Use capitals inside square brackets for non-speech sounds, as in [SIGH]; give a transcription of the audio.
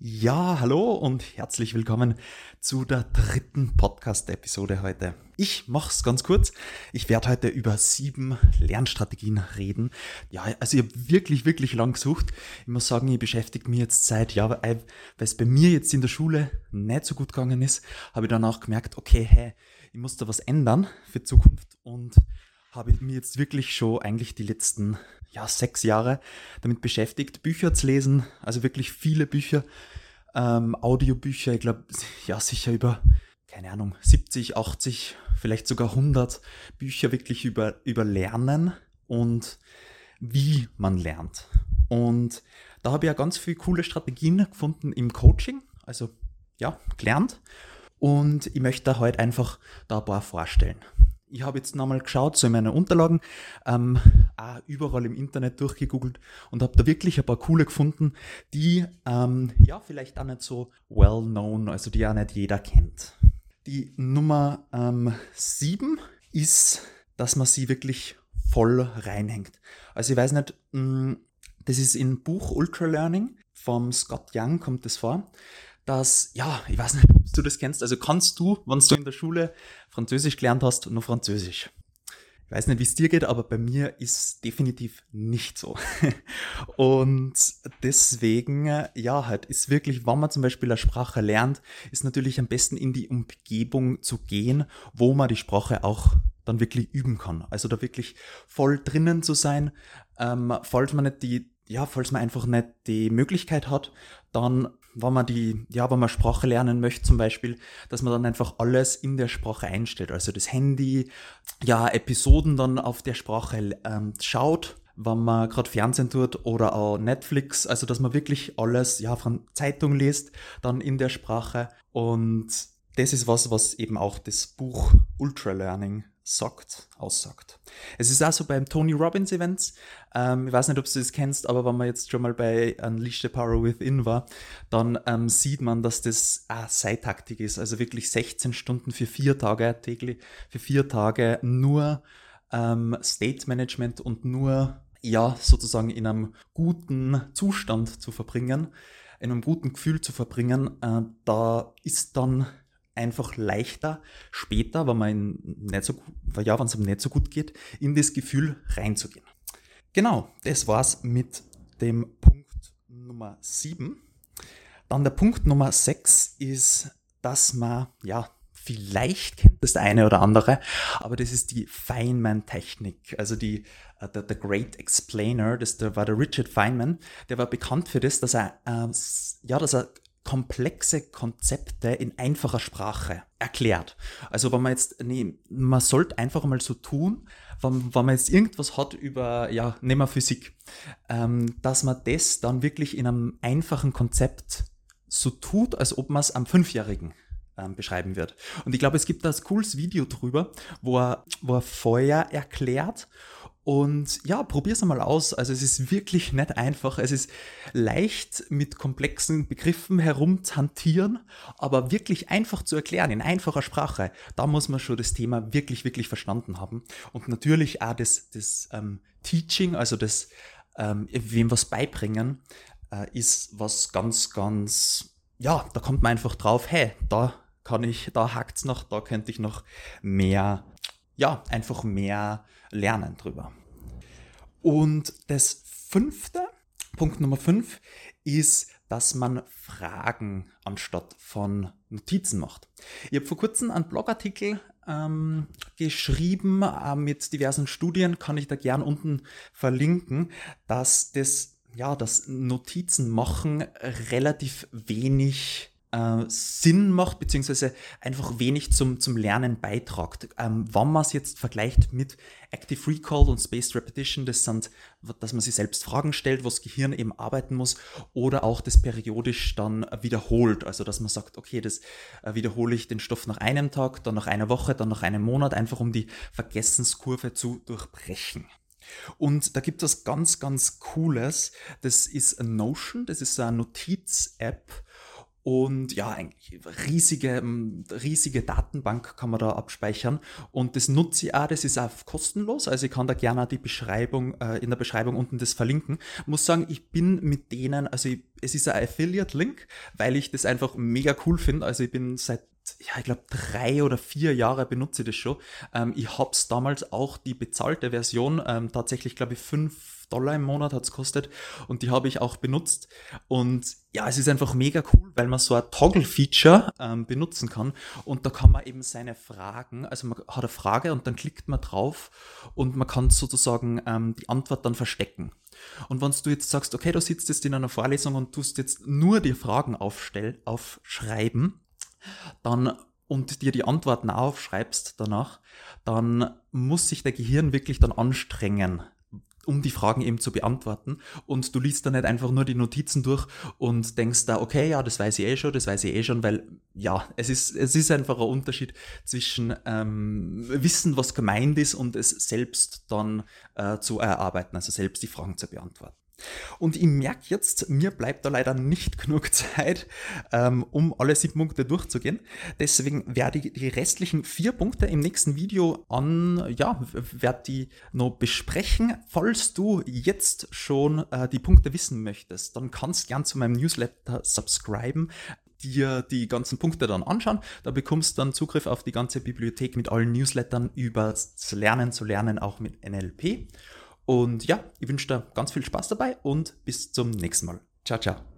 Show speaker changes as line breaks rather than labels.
Ja, hallo und herzlich willkommen zu der dritten Podcast-Episode heute. Ich mach's ganz kurz. Ich werde heute über sieben Lernstrategien reden. Ja, also ich habe wirklich, wirklich lang gesucht. Ich muss sagen, ich beschäftige mich jetzt seit, ja, weil es bei mir jetzt in der Schule nicht so gut gegangen ist, habe ich dann auch gemerkt, okay, hey, ich muss da was ändern für Zukunft und habe mich jetzt wirklich schon eigentlich die letzten ja, sechs Jahre damit beschäftigt, Bücher zu lesen, also wirklich viele Bücher, ähm, Audiobücher, ich glaube, ja, sicher über, keine Ahnung, 70, 80, vielleicht sogar 100 Bücher wirklich über, über Lernen und wie man lernt. Und da habe ich ja ganz viele coole Strategien gefunden im Coaching, also ja, gelernt. Und ich möchte da heute einfach da ein paar vorstellen. Ich habe jetzt nochmal geschaut, so in meinen Unterlagen, ähm, auch überall im Internet durchgegoogelt und habe da wirklich ein paar coole gefunden, die ähm, ja vielleicht auch nicht so well known, also die auch nicht jeder kennt. Die Nummer ähm, 7 ist, dass man sie wirklich voll reinhängt. Also ich weiß nicht, mh, mm, das ist im Buch Ultra Learning vom Scott Young kommt das vor dass, ja, ich weiß nicht, ob du das kennst, also kannst du, wenn du in der Schule Französisch gelernt hast, nur Französisch. Ich weiß nicht, wie es dir geht, aber bei mir ist definitiv nicht so. [LAUGHS] Und deswegen, ja, halt ist wirklich, wenn man zum Beispiel eine Sprache lernt, ist natürlich am besten in die Umgebung zu gehen, wo man die Sprache auch dann wirklich üben kann. Also da wirklich voll drinnen zu sein, ähm, falls man nicht die, ja, falls man einfach nicht die Möglichkeit hat, dann wenn man die, ja, wenn man Sprache lernen möchte zum Beispiel, dass man dann einfach alles in der Sprache einstellt. Also das Handy, ja, Episoden dann auf der Sprache ähm, schaut, wenn man gerade Fernsehen tut oder auch Netflix. Also dass man wirklich alles, ja, von Zeitung liest, dann in der Sprache. Und das ist was, was eben auch das Buch Ultra Learning sagt, aussagt. Es ist auch so beim Tony Robbins Events. Ähm, ich weiß nicht, ob du das kennst, aber wenn man jetzt schon mal bei Unleash the Power Within war, dann ähm, sieht man, dass das Seitaktik ist. Also wirklich 16 Stunden für vier Tage täglich, für vier Tage nur ähm, State Management und nur ja sozusagen in einem guten Zustand zu verbringen, in einem guten Gefühl zu verbringen. Äh, da ist dann einfach leichter, später, wenn man nicht so, ja, wenn es einem nicht so gut geht, in das Gefühl reinzugehen. Genau, das war's mit dem Punkt Nummer 7. Dann der Punkt Nummer 6 ist, dass man, ja, vielleicht kennt das der eine oder andere, aber das ist die Feynman-Technik, also die uh, the, the, Great Explainer, das der, war der Richard Feynman, der war bekannt für das, dass er, äh, ja, dass er komplexe Konzepte in einfacher Sprache erklärt. Also wenn man jetzt, nee, man sollte einfach mal so tun, wenn, wenn man jetzt irgendwas hat über, ja, nehmen wir Physik, ähm, dass man das dann wirklich in einem einfachen Konzept so tut, als ob man es am Fünfjährigen ähm, beschreiben wird. Und ich glaube, es gibt da ein cooles Video drüber, wo er, wo er Feuer erklärt und ja, probier's einmal aus. Also es ist wirklich nicht einfach. Es ist leicht mit komplexen Begriffen herumzuhantieren, aber wirklich einfach zu erklären, in einfacher Sprache. Da muss man schon das Thema wirklich, wirklich verstanden haben. Und natürlich auch das, das ähm, Teaching, also das ähm, wem was beibringen, äh, ist was ganz, ganz, ja, da kommt man einfach drauf, hey, da kann ich, da hakt's noch, da könnte ich noch mehr, ja, einfach mehr lernen drüber. Und das fünfte, Punkt Nummer fünf, ist, dass man Fragen anstatt von Notizen macht. Ich habe vor kurzem einen Blogartikel ähm, geschrieben äh, mit diversen Studien, kann ich da gern unten verlinken, dass das ja, das Notizen machen relativ wenig äh, Sinn macht, beziehungsweise einfach wenig zum, zum Lernen beitragt. Ähm, wenn man es jetzt vergleicht mit Active Recall und Spaced Repetition, das sind, dass man sich selbst Fragen stellt, wo das Gehirn eben arbeiten muss, oder auch das periodisch dann wiederholt. Also, dass man sagt, okay, das äh, wiederhole ich den Stoff nach einem Tag, dann nach einer Woche, dann nach einem Monat, einfach um die Vergessenskurve zu durchbrechen. Und da gibt es ganz, ganz Cooles. Das ist Notion, das ist eine Notiz-App Und ja, eigentlich riesige, riesige Datenbank kann man da abspeichern. Und das nutze ich auch, das ist auch kostenlos. Also ich kann da gerne die Beschreibung, äh, in der Beschreibung unten das verlinken. Muss sagen, ich bin mit denen, also ich, es ist ein Affiliate-Link, weil ich das einfach mega cool finde. Also ich bin seit ja, ich glaube, drei oder vier Jahre benutze ich das schon. Ähm, ich habe es damals auch die bezahlte Version, ähm, tatsächlich, glaube ich, fünf Dollar im Monat hat es kostet und die habe ich auch benutzt. Und ja, es ist einfach mega cool, weil man so ein Toggle-Feature ähm, benutzen kann und da kann man eben seine Fragen, also man hat eine Frage und dann klickt man drauf und man kann sozusagen ähm, die Antwort dann verstecken. Und wenn du jetzt sagst, okay, du sitzt jetzt in einer Vorlesung und tust jetzt nur die Fragen aufstell, aufschreiben, dann und dir die Antworten aufschreibst danach, dann muss sich der Gehirn wirklich dann anstrengen, um die Fragen eben zu beantworten. Und du liest dann nicht einfach nur die Notizen durch und denkst da, okay, ja, das weiß ich eh schon, das weiß ich eh schon, weil ja, es ist, es ist einfach ein Unterschied zwischen ähm, Wissen, was gemeint ist und es selbst dann äh, zu erarbeiten, also selbst die Fragen zu beantworten. Und ich merke jetzt, mir bleibt da leider nicht genug [LAUGHS] Zeit, ähm, um alle sieben Punkte durchzugehen. Deswegen werde ich die restlichen vier Punkte im nächsten Video an, ja, werde die noch besprechen. Falls du jetzt schon äh, die Punkte wissen möchtest, dann kannst gern zu meinem Newsletter subscriben dir die ganzen Punkte dann anschauen. Da bekommst du dann Zugriff auf die ganze Bibliothek mit allen Newslettern über das Lernen zu lernen, auch mit NLP. Und ja, ich wünsche dir ganz viel Spaß dabei und bis zum nächsten Mal. Ciao, ciao.